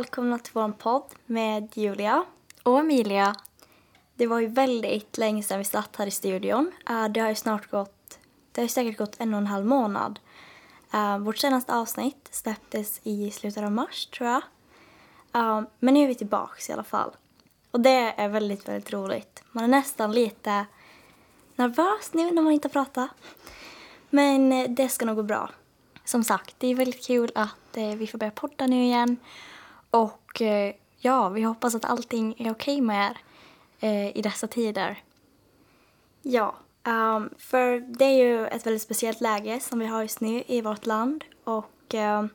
Välkomna till vår podd med Julia. Och Emilia. Det var ju väldigt länge sedan vi satt här i studion. Eh, det har ju snart gått, det har ju säkert gått en och en halv månad. Eh, vårt senaste avsnitt släpptes i slutet av mars tror jag. Eh, men nu är vi tillbaks i alla fall. Och det är väldigt, väldigt roligt. Man är nästan lite nervös nu när man inte pratar. Men det ska nog gå bra. Som sagt, det är väldigt kul att vi får börja podda nu igen. Och eh, ja, vi hoppas att allting är okej med er eh, i dessa tider. Ja, um, för det är ju ett väldigt speciellt läge som vi har just nu i vårt land. Och um,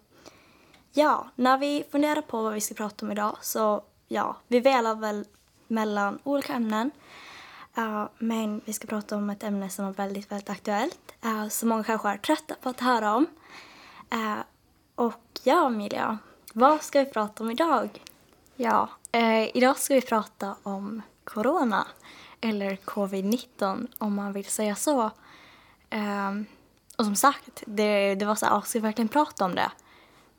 ja, när vi funderar på vad vi ska prata om idag så ja, vi velar väl mellan olika ämnen. Uh, men vi ska prata om ett ämne som är väldigt, väldigt aktuellt. Uh, som många kanske är trötta på att höra om. Uh, och ja, Emilia, vad ska vi prata om idag? Ja, eh, idag ska vi prata om corona. Eller covid-19 om man vill säga så. Ehm, och som sagt, det, det var så här, "Ah, ska vi verkligen prata om det?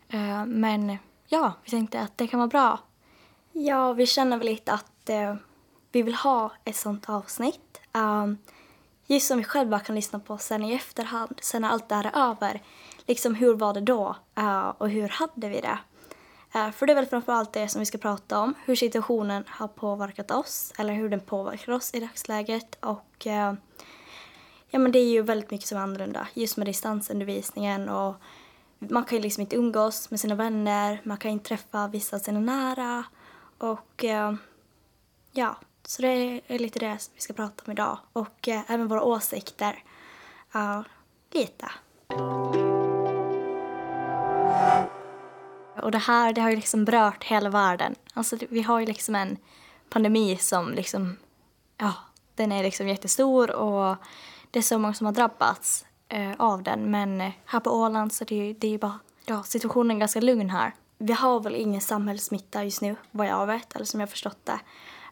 Eh, men ja, vi tänkte att det kan vara bra. Ja, vi känner väl lite att eh, vi vill ha ett sånt avsnitt. Um, just som vi själva kan lyssna på sen i efterhand, sen när allt det här är över. Liksom hur var det då uh, och hur hade vi det? Eh, för det är väl framförallt det som vi ska prata om, hur situationen har påverkat oss eller hur den påverkar oss i dagsläget. Och eh, ja, men det är ju väldigt mycket som är annorlunda just med distansundervisningen och man kan ju liksom inte umgås med sina vänner, man kan inte träffa vissa av sina nära och eh, ja, så det är lite det som vi ska prata om idag och även våra åsikter. Ja, lite. Och det här det har ju liksom berört hela världen. Alltså vi har ju liksom en pandemi som liksom, ja, den är liksom jättestor och det är så många som har drabbats eh, av den. Men eh, här på Åland så det är det är ju bara, ja, situationen är ganska lugn här. Vi har väl ingen samhällssmitta just nu, vad jag vet, eller som jag förstått det.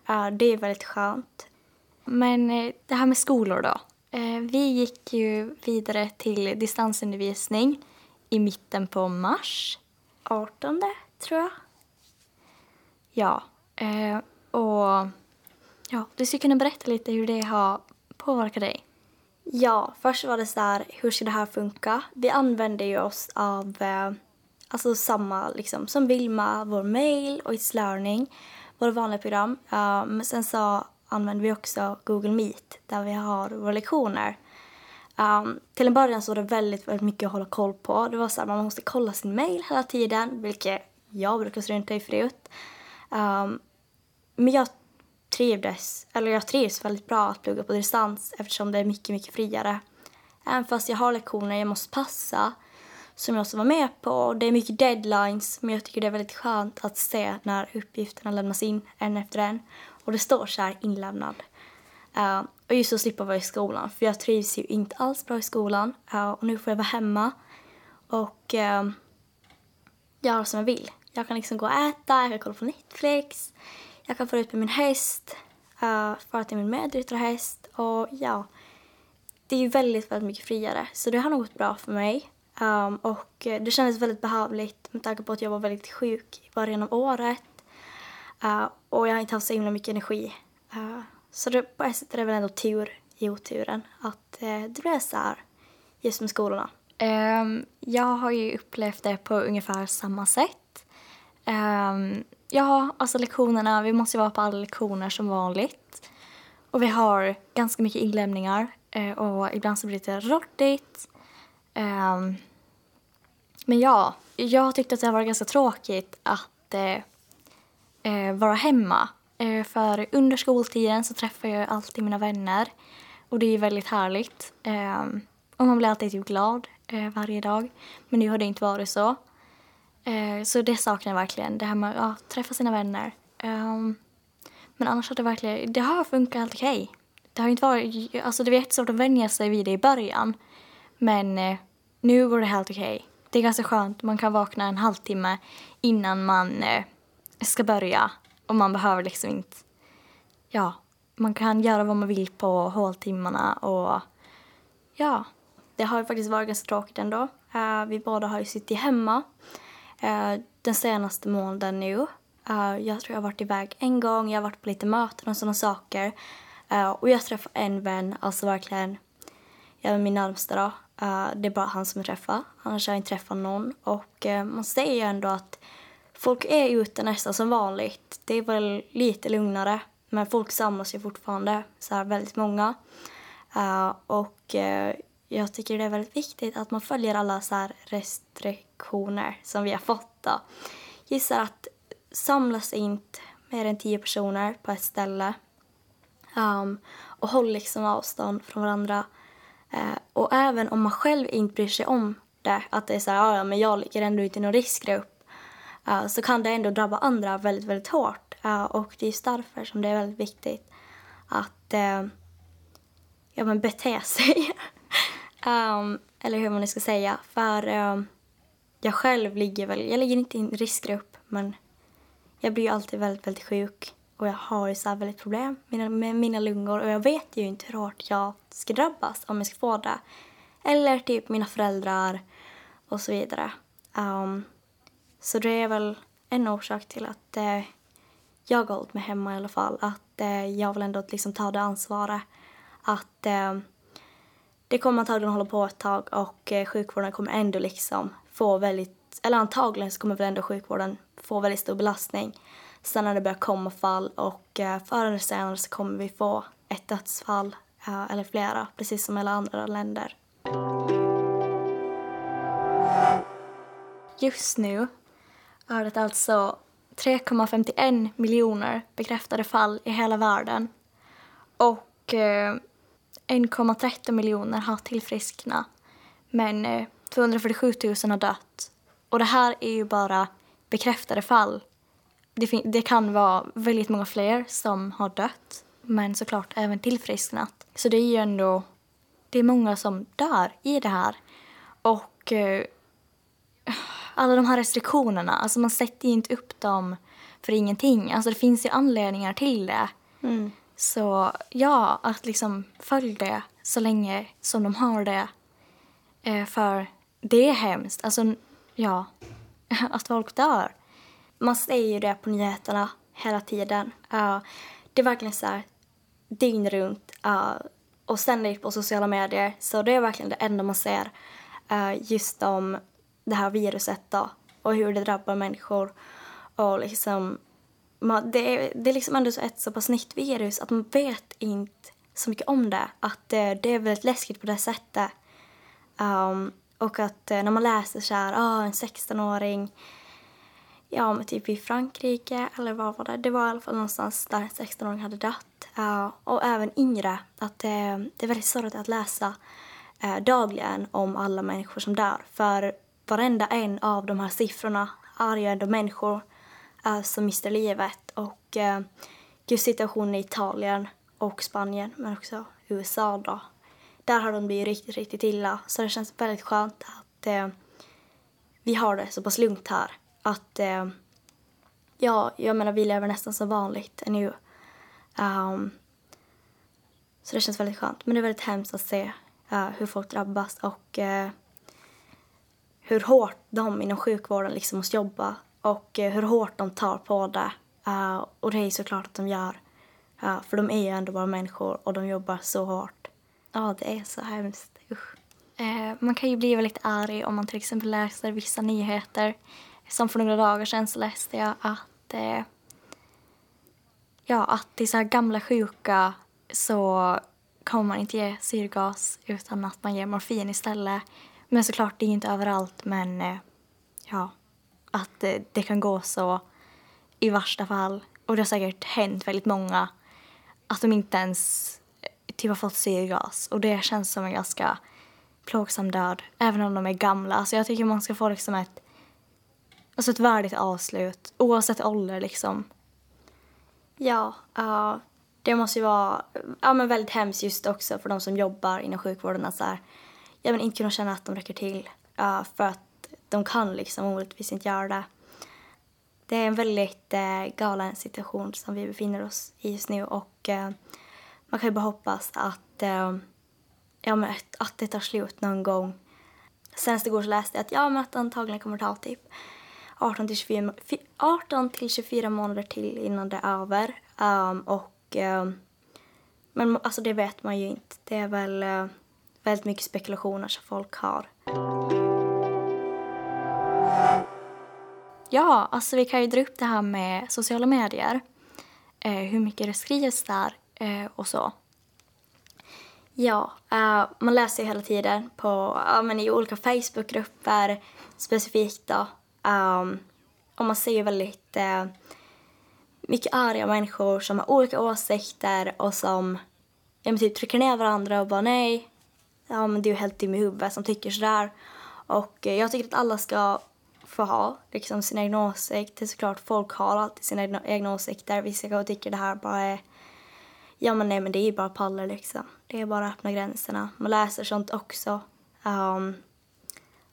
Eh, det är väldigt skönt. Men eh, det här med skolor då. Eh, vi gick ju vidare till distansundervisning i mitten på mars. 18 tror jag. Ja, eh, och ja, du skulle kunna berätta lite hur det har påverkat dig. Ja, först var det så här, hur ska det här funka? Vi använder ju oss av eh, alltså samma liksom som Vilma, vår mail och It's Learning, våra vanliga program. Eh, men sen så använder vi också Google Meet där vi har våra lektioner. Um, till en början så var det väldigt, väldigt mycket att hålla koll på. Det var så här, man måste kolla sin mail hela tiden, vilket jag brukar strunta i förut. Um, ehm, men jag trivdes, eller jag trivs väldigt bra att plugga på distans eftersom det är mycket, mycket friare. Även fast jag har lektioner jag måste passa som jag måste vara med på. Det är mycket deadlines men jag tycker det är väldigt skönt att se när uppgifterna lämnas in en efter en. Och det står så här inlämnad. Eh, och just att slippa vara i skolan för jag trivs ju inte alls bra i skolan. Och nu får jag vara hemma och eh, göra som jag vill. Jag kan liksom gå och äta, jag kan kolla på Netflix, jag kan få ut med min häst, uh, fara till min medryttarhäst och ja, det är ju väldigt, väldigt mycket friare. Så det har nog gått bra för mig. Um, och eh, det kändes väldigt behövligt med tanke på att jag var väldigt sjuk i början av året. Uh, och jag har inte haft så himla mycket energi. Uh, så det, på ett sätt är det väl ändå tur i oturen att eh, det blev så här just med skolorna. Um, jag har ju upplevt det på ungefär samma sätt. Um, ja, alltså lektionerna, vi måste ju vara på alla lektioner som vanligt. Och vi har ganska mycket inlämningar uh, och ibland så blir det lite råttigt. Um, men ja, jag tyckte att det var ganska tråkigt att uh, uh, vara hemma. Eh, för under skoltiden så träffar jag alltid mina vänner och det är väldigt härligt. Ehm, och man blir alltid typ glad eh, varje dag. Men nu har det inte varit så. Eh, så det saknar jag verkligen, det här med att ja, träffa sina vänner. Ehm, men annars har det verkligen, det har funkat helt okej. Det har inte varit, alltså det var jättesvårt att vänja sig vid det i början. Men nu går det helt okej. Det är ganska skönt, man kan vakna en halvtimme innan man ska börja. Och man behöver liksom inte, ja, man kan göra vad man vill på håltimmarna och ja. Det har ju faktiskt varit ganska tråkigt ändå. Uh, vi båda har ju suttit hemma. uh, den senaste månaden nu. Uh, jag tror jag har varit iväg en gång, jag har varit på lite möten och sådana saker. Uh, och jag träffade en vän, alltså verkligen, ja, min närmsta då. Uh, det är bara han som jag träffar, annars har jag inte träffat någon. Och man säger ju ändå att folk är ute nästan som vanligt. Det är väl lite lugnare, men folk samlas ju fortfarande, så här väldigt många. Eh, och eh, jag tycker det är väldigt viktigt att man följer alla så restriktioner som vi har fått. Då. Gissar att samlas inte mer än tio personer på ett ställe um, och håll liksom avstånd från varandra. Uh, och även om man själv inte bryr sig om det, att det är så här, ja men jag ligger ändå inte i någon riskgrupp, Eh, så kan det ändå drabba andra väldigt, väldigt hårt. Eh, och det är just därför som det är väldigt viktigt att eh, ja, men bete sig. um, eller hur man nu ska säga. För um, jag själv ligger väl, jag ligger inte i en riskgrupp, men jag blir ju alltid väldigt, väldigt sjuk och jag har ju så här väldigt problem med mina lungor och jag vet ju inte hur hårt jag ska drabbas om jag ska få det. Eller typ mina föräldrar och så vidare. Um, så det är väl en orsak till att eh, jag har hållit mig hemma i alla fall. Att eh, jag vill ändå liksom ta det ansvaret. Att eh, det kommer antagligen hålla på ett tag och eh, sjukvården kommer ändå liksom få väldigt, eller antagligen så kommer väl ändå sjukvården få väldigt stor belastning. Sen när det börjar komma fall och eh, förr eller senare så kommer vi få ett dödsfall eh, eller flera, precis som i alla andra länder. Just nu är alltså 3,51 miljoner bekräftade fall i hela världen och eh, 1,13 miljoner har tillfrisknat men eh, 247 000 har dött. Och det här är ju bara bekräftade fall. Det, det, kan vara väldigt många fler som har dött, men såklart även tillfrisknat. Så det är ju ändå det är många som dör i det här. Och eh, alla de här restriktionerna, alltså man sätter ju inte upp dem för ingenting. Alltså det finns ju anledningar till det. Mm. Så ja, att liksom följ det så länge som de har det. Eh, för det är hemskt. Alltså, ja, att folk dör. Man säger ju det på nyheterna hela tiden. Uh, det är verkligen så här dygn runt uh, och ständigt på sociala medier. Så det är verkligen det enda man ser uh, just om det här viruset då och hur det drabbar människor. Och liksom, man, det, är, det är liksom ändå ett så pass nytt virus att man vet inte så mycket om det. Att det, det är väldigt läskigt på det sättet. Um, och att eh, när man läser så här, oh, en 16-åring, ja men typ i Frankrike eller vad var det? Det var i alla fall någonstans där en 16-åring hade dött. Uh, och även yngre, att uh, det är väldigt sorgligt att läsa uh, dagligen om alla människor som dör. För varenda en av de här siffrorna är ju ändå människor uh, som mister livet. Och uh, just situationen i Italien och Spanien, men också USA då, där har de blivit riktigt, riktigt illa. Så det känns väldigt skönt att eh, vi har det så pass lugnt här. Att, eh, ja, jag menar vi lever nästan som vanligt nu. Um, ehm, så det känns väldigt skönt. Men det är väldigt hemskt att se uh, hur folk drabbas och uh, hur hårt de inom sjukvården liksom måste jobba och eh, hur hårt de tar på det. Eh, och det är såklart att de gör. Eh, för de är ju ändå bara människor och de jobbar så hårt. Ja, det är så hemskt. Usch. Man kan ju bli väldigt arg om man till exempel läser vissa nyheter. Som för några dagar sedan så läste jag att ja, att till så här gamla sjuka så kommer man inte ge syrgas utan att man ger morfin istället. Men såklart, det är inte överallt, men eh, ja, att eh, det kan gå så i värsta fall. Och det har säkert hänt väldigt många att de inte ens eh, typ har fått syrgas och det känns som en ganska plågsam död, även om de är gamla. Alltså jag tycker man ska få liksom ett, alltså ett värdigt avslut, oavsett ålder liksom. Ja, uh, det måste ju vara ja, men väldigt hemskt just också för de som jobbar inom sjukvården att så här, ja, men inte kunna känna att de räcker till uh, för att de kan liksom orättvis inte göra det. Det är en väldigt uh, galen situation som vi befinner oss i just nu och uh, man kan ju bara hoppas att, eh, ja, men att det tar slut någon gång. Senast igår så läste jag att, ja, men att det antagligen kommer ta typ 18 till 24, 18 till 24 månader till innan det är över. Um, och, um, men alltså det vet man ju inte. Det är väl uh, väldigt mycket spekulationer som folk har. Ja, alltså vi kan ju dra upp det här med sociala medier. Eh, hur mycket det skrivs där eh, och så. Ja, eh, man läser ju hela tiden på, ja men i olika Facebookgrupper specifikt då. Um, och man ser ju väldigt eh, mycket arga människor som har olika åsikter och som ja, men typ trycker ner varandra och bara nej, ja men du är helt dum i huvudet som tycker sådär. Och eh, jag tycker att alla ska få ha liksom sina egna åsikter. Såklart folk har alltid sina egna, egna åsikter. Vissa kanske tycker det här bara är ja men nej men det är bara pallar liksom. Det är bara att öppna gränserna. Man läser sånt också. Um,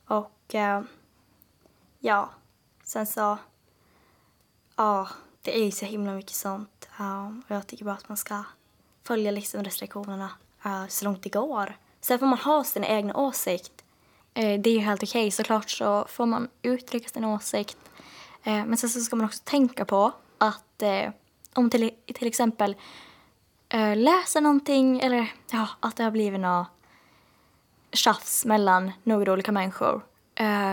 och uh, ja, sen så, ja, det är ju så himla mycket sånt. Um, och jag tycker bara att man ska följa liksom restriktionerna uh, så långt det går. Sen får man ha sin egna åsikt. Eh, det är ju helt okej, okay. såklart så får man uttrycka sin åsikt. Eh, men sen så ska man också tänka på att eh, om till, till exempel läser någonting eller ja, att det har blivit något tjafs mellan några olika människor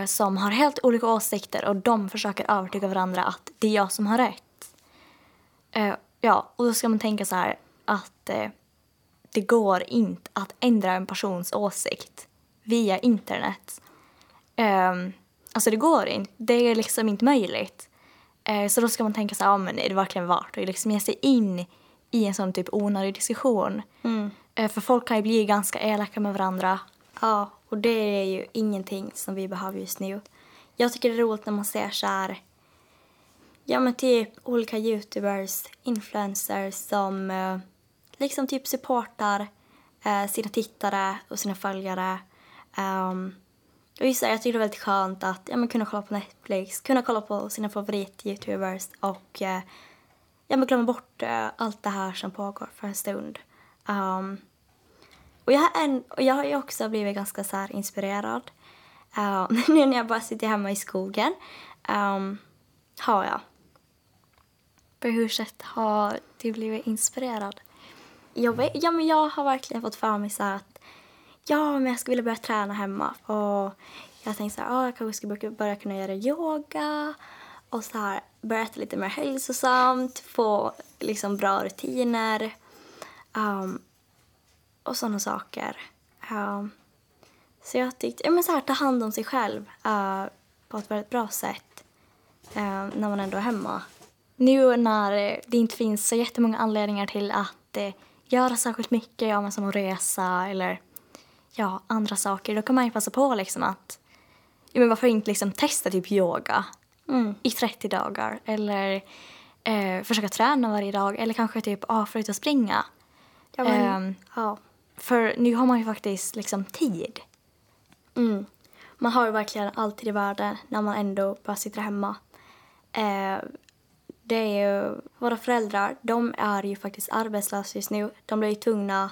som har helt olika åsikter och de försöker övertyga varandra att det är jag som har rätt. Ja, och då ska man tänka så här att det går inte att ändra en persons åsikt via internet. Um, alltså det går inte, det är liksom inte möjligt. Uh, så då ska man tänka så här, ja men är det verkligen värt att liksom ge sig in i en sån typ onödig diskussion. Mm. För folk kan ju bli ganska elaka med varandra. Ja, och det är ju ingenting som vi behöver just nu. Jag tycker det är roligt när man ser så här, ja men typ olika youtubers, influencers som eh, liksom typ supportar eh, sina tittare och sina följare. Um, och just det, jag tycker det är väldigt skönt att ja, men kunna kolla på Netflix, kunna kolla på sina favorit-youtubers och eh, ja, men glömma bort eh, allt det här som pågår för en stund. Um, och, jag har en, och jag har ju också blivit ganska så inspirerad. Uh, nu när jag bara sitter hemma i skogen um, har jag. På hur sätt har du blivit inspirerad? Jag, vet, ja, men jag har verkligen fått för mig så att ja, men jag skulle vilja börja träna hemma. Och jag tänkte så här, oh, jag kanske skulle börja kunna göra yoga och så här börja äta lite mer hälsosamt, få liksom bra rutiner um, och sådana saker. Um, så jag tyckte, ja men så här, ta hand om sig själv uh, på ett väldigt bra sätt uh, när man ändå är hemma. Nu när det inte finns så jättemånga anledningar till att uh, göra särskilt mycket, ja, men som att resa eller ja, andra saker, då kan man ju passa på liksom att ja, men varför inte liksom testa typ yoga mm. i 30 dagar eller eh, försöka träna varje dag eller kanske typ och springa. Ja, men, eh, ja. För nu har man ju faktiskt liksom tid. Mm. Man har ju verkligen alltid i världen när man ändå bara sitter hemma. Eh, det är ju, våra föräldrar, de är ju faktiskt arbetslösa just nu. De blir ju tvungna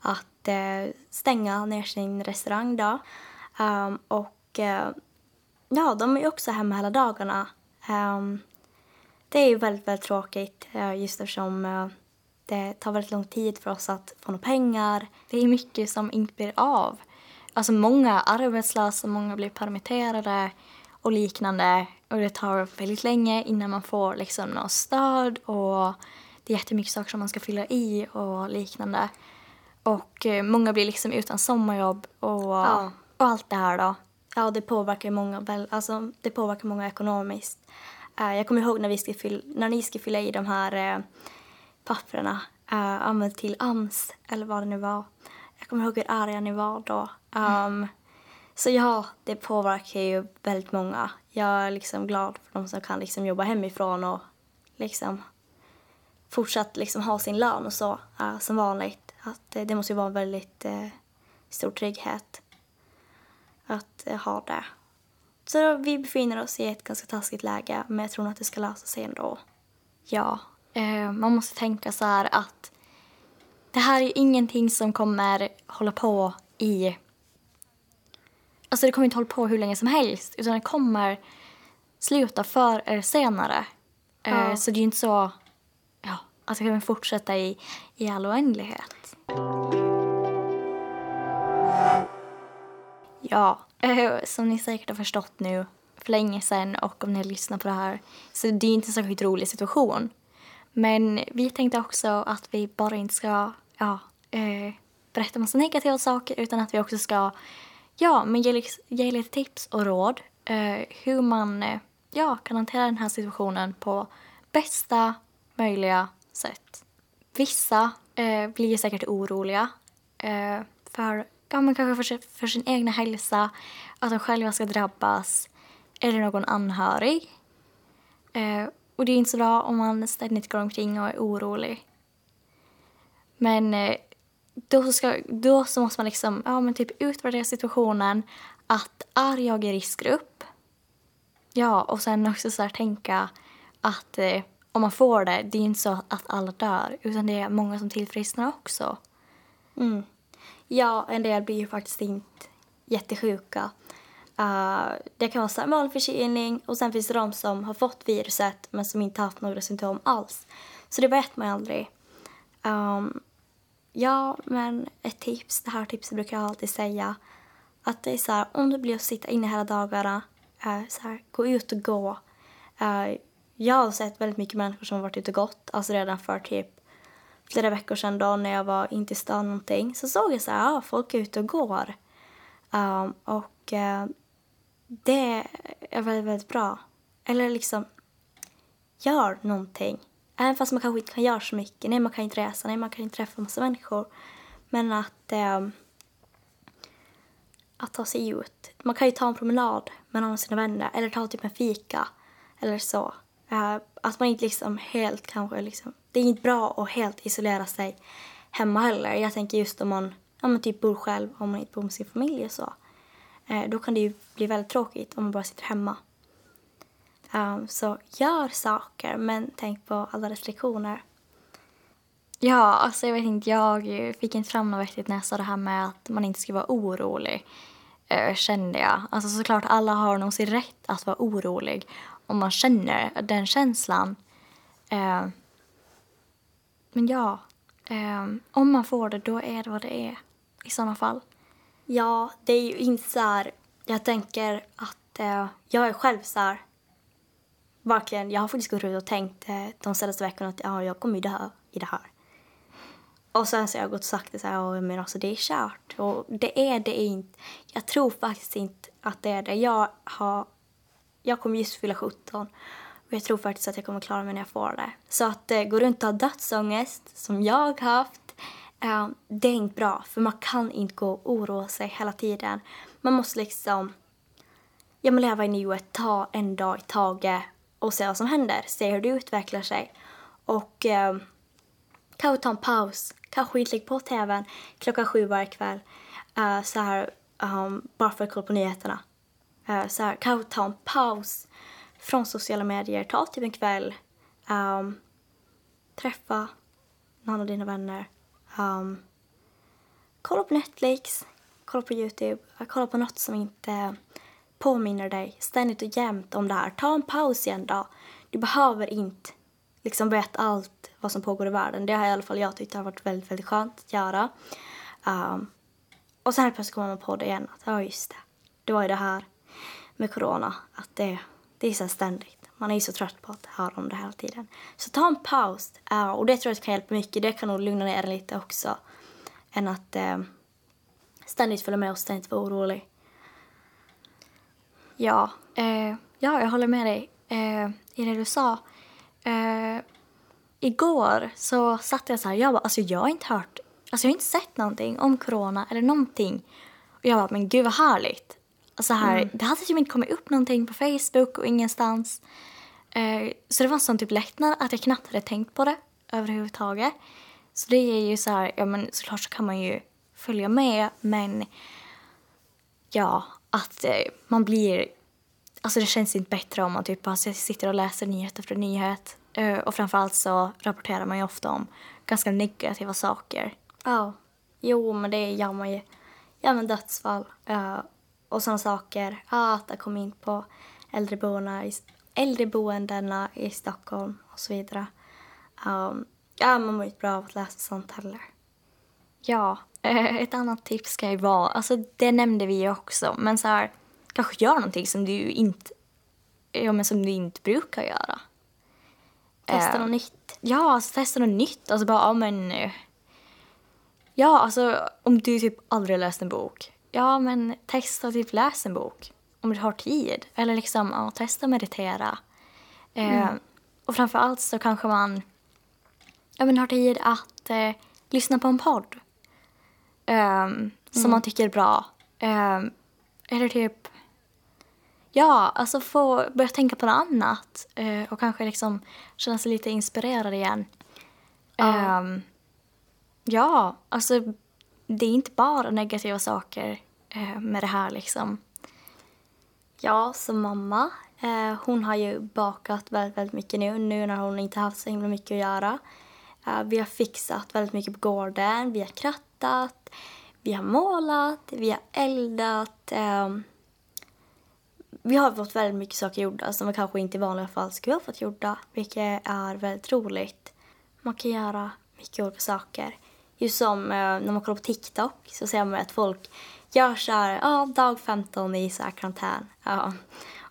att eh, stänga ner sin restaurang då. Um, och eh, ja, de är ju också hemma hela dagarna. Um, det är ju väldigt, väldigt tråkigt uh, just eftersom uh, det tar väldigt lång tid för oss att få några pengar. Det är mycket som inte blir av. Alltså många är arbetslösa, många blir permitterade och liknande. Och det tar väldigt länge innan man får liksom något stöd och det är jättemycket saker som man ska fylla i och liknande. Och eh, många blir liksom utan sommarjobb och, ja. och allt det här då. Ja, det påverkar många, väl, alltså, det påverkar många ekonomiskt. Uh, jag kommer ihåg när, vi ska fylla, när ni ska fylla i de här uh, papperna uh, till AMS eller vad det nu var. Jag kommer ihåg hur arga ni var då. Um, mm. Så ja, det påverkar ju väldigt många. Jag är liksom glad för de som kan liksom jobba hemifrån och liksom fortsatt liksom ha sin lön och så uh, som vanligt. Att, uh, det måste ju vara en väldigt uh, stor trygghet att uh, ha det. Så vi befinner oss i ett ganska taskigt läge men jag tror att det ska lösa sig ändå. Ja, man måste tänka så här att det här är ingenting som kommer hålla på i... Alltså det kommer inte hålla på hur länge som helst utan det kommer sluta förr eller senare. Eh, Ja. Så det är ju inte så ja, att det kan fortsätta i, i all oändlighet. Ja, eh, som ni säkert har förstått nu för länge sedan och om ni har lyssnat på det här så det är inte en särskilt rolig situation. Men vi tänkte också att vi bara inte ska ja, eh, berätta massa negativa saker utan att vi också ska ja, men ge, ge lite tips och råd eh, hur man eh, ja, kan hantera den här situationen på bästa möjliga sätt. Vissa eh, blir säkert oroliga eh, för, ja, men kanske för, sin- för sin egna hälsa, att de själva ska drabbas eller någon anhörig. Eh, och det är inte så bra om man ständigt går omkring och är orolig. Men eh, då, ska, då så måste man liksom, ja, men typ utvärdera situationen. Att är jag i riskgrupp? Ja, och sen också så här tänka att eh, om man får det, det är inte så att alla dör, utan det är många som tillfrisknar också. Mm. Ja, en del blir ju faktiskt inte jättesjuka. Uh, det kan vara så här vanlig förkylning och sen finns det de som har fått viruset men som inte haft några symptom alls. Så det vet man ju aldrig. Um, ja, men ett tips, det här tipset brukar jag alltid säga. Att det är så här, om det blir att sitta inne hela dagarna, eh, så här, gå ut och gå. Eh, jag har sett väldigt mycket människor som har varit ute och gått, alltså redan för typ flera veckor sedan då när jag var inte i stan någonting så såg jag så här, ja, folk är ute och går. Um, och uh, det är väldigt, väldigt bra. Eller liksom, gör någonting. Även fast man kanske inte kan göra så mycket. Nej, man kan inte resa, nej, man kan inte träffa massa människor. Men att, eh, att ta sig ut. Man kan ju ta en promenad med någon av sina vänner eller ta typ en fika eller så. Eh, att man inte liksom helt kanske liksom, det är inte bra att helt isolera sig hemma heller. Jag tänker just om man, ja man typ bor själv, om man inte bor med sin familj och så. Eh, då kan det ju bli väldigt tråkigt om man bara sitter hemma. Um, så gör saker, men tänk på alla restriktioner. Ja, alltså jag vet inte, jag fick inte fram något vettigt när jag sa det här med att man inte ska vara orolig. uh, Kände jag. Alltså såklart, alla har nog sin rätt att vara orolig om man känner den känslan. Uh, Men ja, um, om man får det, då är det vad det är i sådana fall. Ja, det är ju inte så här, jag tänker att uh, jag är själv så här, verkligen, jag har faktiskt gått ut och tänkt eh, de senaste veckorna att ja, jag kommer ju dö i det här. Och sen så har jag gått och sagt det så här, men alltså det är kört. Och det är det inte. Jag tror faktiskt inte att det är det. Jag har, jag kommer just fylla 17 och jag tror faktiskt att jag kommer klara mig när jag får det. Så att eh, gå runt och ha dödsångest, som jag har haft, eh, det är inte bra. För man kan inte gå och oroa sig hela tiden. Man måste liksom ja, men leva i nuet, ta en dag i taget och se vad som händer. Se hur det utvecklar sig. Och eh, kanske ta en paus. Kanske inte lägga på tvn klockan sju varje kväll. eh, så här, um, bara för att kolla på nyheterna. Eh, så här, kanske ta en paus från sociala medier. Ta typ en kväll. Um, träffa någon av dina vänner. Um, kolla på Netflix. Kolla på Youtube. Eh, kolla på något som inte påminner dig ständigt och jämt om det här. Ta en paus igen då. Du behöver inte liksom veta allt vad som pågår i världen. Det har i alla fall jag tyckt har varit väldigt, väldigt skönt att göra. Um, och sen helt plötsligt kommer man på det igen. Att, ja, just det. Det var ju det här med corona. Att det, det är så ständigt. Man är ju så trött på att höra om det hela tiden. Så ta en paus. Uh, och det tror jag kan hjälpa mycket. Det kan nog lugna ner en lite också. Än att uh, ständigt följa med och ständigt vara orolig. Ja, eh, ja jag håller med dig eh, i det du sa. Eh, igår så satt jag så här, jag bara, alltså jag har inte hört, alltså jag har inte sett någonting om corona eller någonting. Och jag bara, men gud vad härligt. Alltså här, Det hade typ inte kommit upp någonting på Facebook och ingenstans. Eh, så det var en sån typ lättnad att jag knappt hade tänkt på det överhuvudtaget. Så det är ju så här, ja men såklart så kan man ju följa med men ja, att eh, man blir... Alltså det känns inte bättre om man typ alltså sitter och läser nyhet efter nyhet. Eh, och framförallt så rapporterar man ju ofta om ganska negativa saker. Ja. Jo, men det gör man ju. Ja, men dödsfall eh, och sådana saker. Ja, att det kom in på äldreboendena i äldreboendena i Stockholm och så vidare. Um, ja, man mår inte bra av att läsa sånt heller. Ja, ett annat tips ska ju vara, alltså det nämnde vi också, men så här, kanske gör någonting som du inte, ja men som du inte brukar göra. Testa Eh, något nytt. Ja, alltså testa något nytt. Alltså bara, ja men... eh, Ja, alltså om du typ aldrig läst en bok. Ja, men testa typ läs en bok. Om du har tid. Eller liksom, ja, testa meditera. Eh, och framför allt så kanske man ja, men har tid att eh, lyssna på en podd. Ehm, Som man tycker är bra. Ehm, eller typ Ja, alltså få börja tänka på något annat eh, och kanske liksom känna sig lite inspirerad igen. Ja. Ehm, ja, alltså det är inte bara negativa saker eh, med det här liksom. Ja, som mamma. Eh, hon har ju bakat väldigt, väldigt mycket nu, nu när hon inte haft så himla mycket att göra. Vi har fixat väldigt mycket på gården, vi har krattat, vi har målat, vi har eldat. Eh, vi har fått väldigt mycket saker gjorda som vi kanske inte i vanliga fall skulle ha fått gjorda, vilket är väldigt roligt. Man kan göra mycket olika saker. Just som eh, när man kollar på TikTok så ser man att folk gör så här, ja, dag 15 i så här karantän. Ja.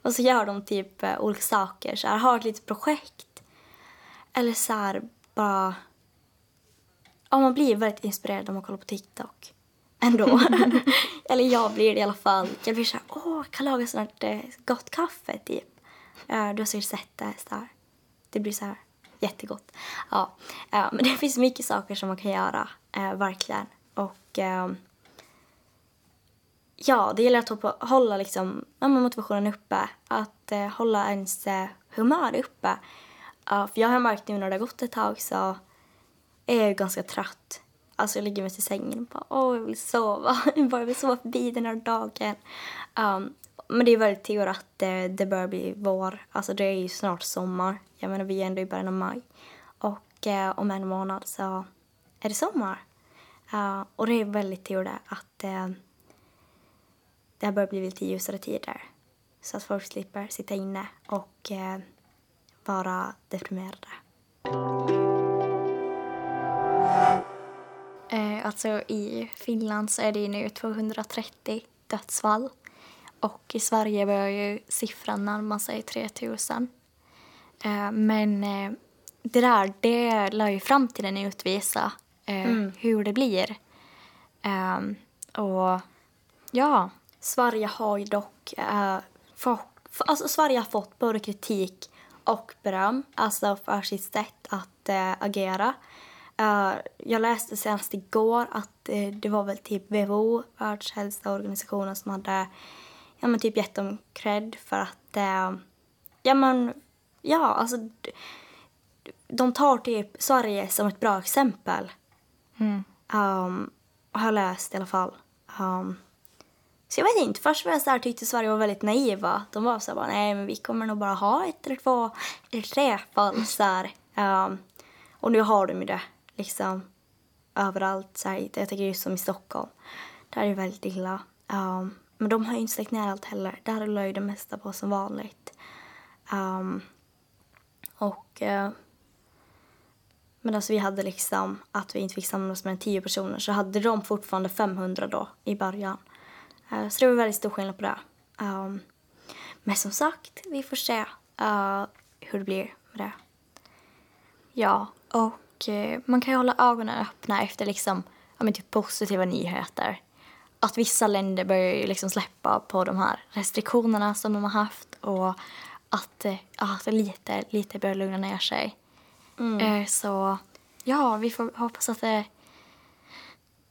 Och så gör de typ eh, olika saker, så här, har ett litet projekt. Eller så här, bara... Ja, man blir väldigt inspirerad när man kollar på TikTok. Ändå. Eller jag blir det i alla fall. Jag blir så här, åh, kan laga sånt här eh, gott kaffe, typ. Du har säkert sett det. Så här. Det blir så här jättegott. Ja, men det finns mycket saker som man kan göra, eh, verkligen. Och ehm, ja, det gäller att hoppa, hålla liksom, motivationen uppe. Att eh, hålla ens humör uppe. För jag har märkt nu när det har gått ett tag så är jag ganska trött. Alltså jag ligger mig till sängen och bara åh, jag vill sova. Jag bara vill sova förbi den här dagen. Um, men det är väldigt tur att det, det börjar bli vår. Alltså det är ju snart sommar. Jag menar vi är ändå i början av maj. Och eh, om en månad så är det sommar. Uh, och det är väldigt tur det att eh, det har börjat bli lite ljusare tider. Så att folk slipper sitta inne och eh, vara deprimerade. Eh, alltså i Finland så är det nu 230 dödsfall. Och i Sverige börjar ju siffran närma sig 3000. Eh, men eh, det där, det lär ju framtiden utvisa eh, hur det blir. Ehm, och ja, Sverige har ju dock... Eh, få, få, alltså Sverige har fått både kritik och beröm alltså för sitt sätt att eh, agera. Eh, jag läste senast igår att eh, det var väl typ WHO, Världshälsoorganisationen, som hade ja, men typ gett dem cred för att... Eh, ja, men... Ja, alltså... De tar typ Sverige som ett bra exempel. mm, Um, har jag läst i alla fall. Um, så jag vet inte, först var jag så här, tyckte Sverige var väldigt naiva. De var så här, bara, nej men vi kommer nog bara ha ett eller två eller tre fall så. Um, och nu har de ju det liksom överallt. Så här, jag tänker just som i Stockholm. Där är det väldigt illa. Um, men de har ju inte släckt ner allt heller. Där rullar ju det mesta på som vanligt. Um, och Uh, men alltså vi hade liksom att vi inte fick samlas med tio personer så hade de fortfarande 500 då i början. Uh, så det var väldigt stor skillnad på det. Um, men som sagt, vi får se uh, hur det blir med det. ja. Och eh, man kan ju hålla ögonen öppna efter liksom, ja, men typ positiva nyheter. Att vissa länder börjar liksom släppa på de här restriktionerna som de har haft och att, eh, att lite, lite börjar lugna ner sig. Eh, så ja, vi får hoppas att det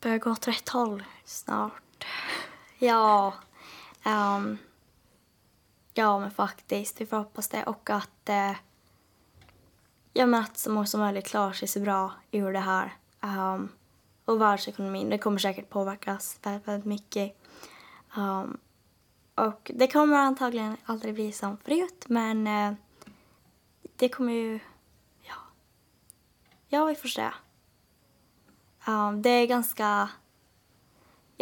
börjar gå åt rätt håll snart. Ja, ehm, ja men faktiskt, vi får hoppas det. Och att, eh, ja, men att så många som möjligt klarar sig så bra ur det här. Um, och världsekonomin, det kommer säkert påverkas väldigt, väldigt mycket. Um, och det kommer antagligen aldrig bli som förut, men uh, det kommer ju, ja, ja vi får se. Um, det är ganska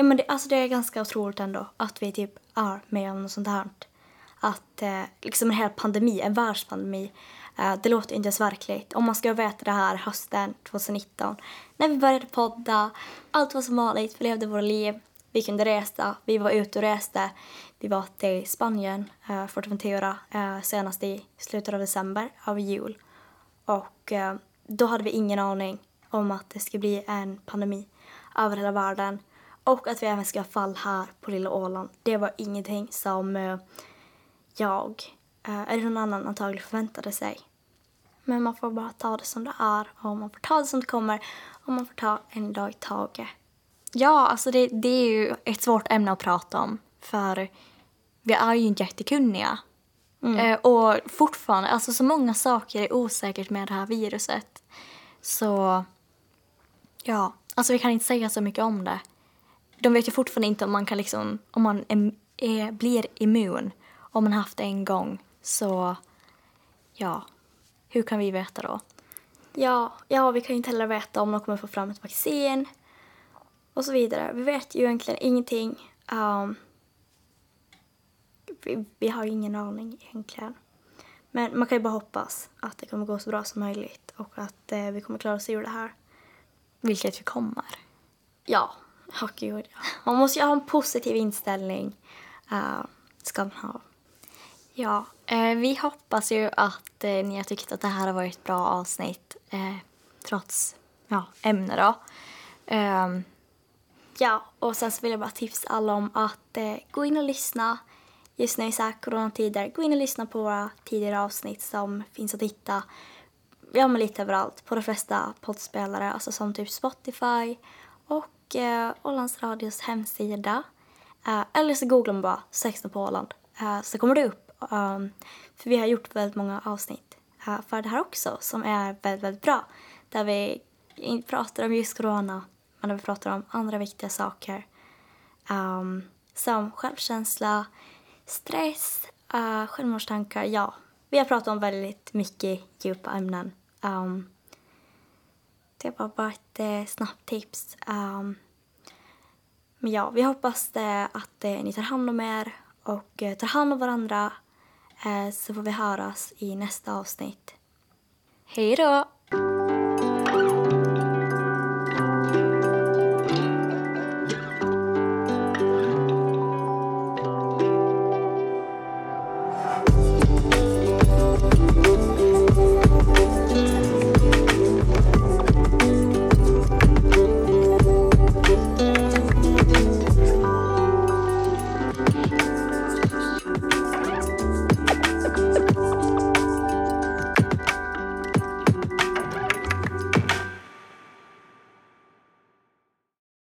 Ja men det, alltså det är ganska otroligt ändå att vi typ är med om något sånt här. att eh, liksom en hel pandemi, en världspandemi, Eh, det låter inte ens verkligt. Om man ska veta det här hösten 2019, när vi började podda, allt var som vanligt, vi levde våra liv, vi kunde resa, vi var ute och reste. Vi var till Spanien, eh, Forteventura, eh, senast i slutet av december, över jul. Och eh, då hade vi ingen aning om att det skulle bli en pandemi över hela världen. Och att vi även ska ha fall här på lilla Åland. Det var ingenting som eh, jag, eller någon annan antagligen förväntade sig. Men man får bara ta det som det är och man får ta det som det kommer och man får ta en dag i taget. Ja, alltså det, det är ju ett svårt ämne att prata om för vi är ju inte jättekunniga. Eh, och fortfarande, alltså så många saker är osäkert med det här viruset. Så ja, alltså vi kan inte säga så mycket om det. De vet ju fortfarande inte om man kan liksom, om man är, är, blir immun om man haft det en gång. Så ja, hur kan vi veta då? Ja, ja, vi kan ju inte heller veta om de kommer få fram ett vaccin och så vidare. Vi vet ju egentligen ingenting. Um, vi, vi har ju ingen aning egentligen. Men man kan ju bara hoppas att det kommer gå så bra som möjligt och att eh, vi kommer klara oss ur det här. Vilket vi kommer. Ja, oh, gud ja. Man måste ju ha en positiv inställning. Uh, ska man ha. Ja, eh, vi hoppas ju att eh, ni har tyckt att det här har varit ett bra avsnitt eh, trots ja, ämne då. Ehm, ja, och sen så vill jag bara tipsa alla om att eh, gå in och lyssna. Just nu i så här coronatider, gå in och lyssna på våra tidigare avsnitt som finns att hitta. Ja, men lite överallt. På de flesta poddspelare, alltså som typ Spotify och eh, Ålands Radios hemsida. Eh, eller så googlar man bara 16 på Åland, eh, så kommer det upp. Um, för vi har gjort väldigt många avsnitt uh, för det här också som är väldigt, väldigt bra. Där vi pratar om just corona, men där vi pratar om andra viktiga saker. Um, som självkänsla, stress, uh, självmordstankar. Ja, vi har pratat om väldigt mycket djupa ämnen. Um, det var bara ett eh, snabbt tips. Um, men ja, vi hoppas eh, att eh, ni tar hand om er och eh, tar hand om varandra. Eh, så får vi höras i nästa avsnitt. hej då!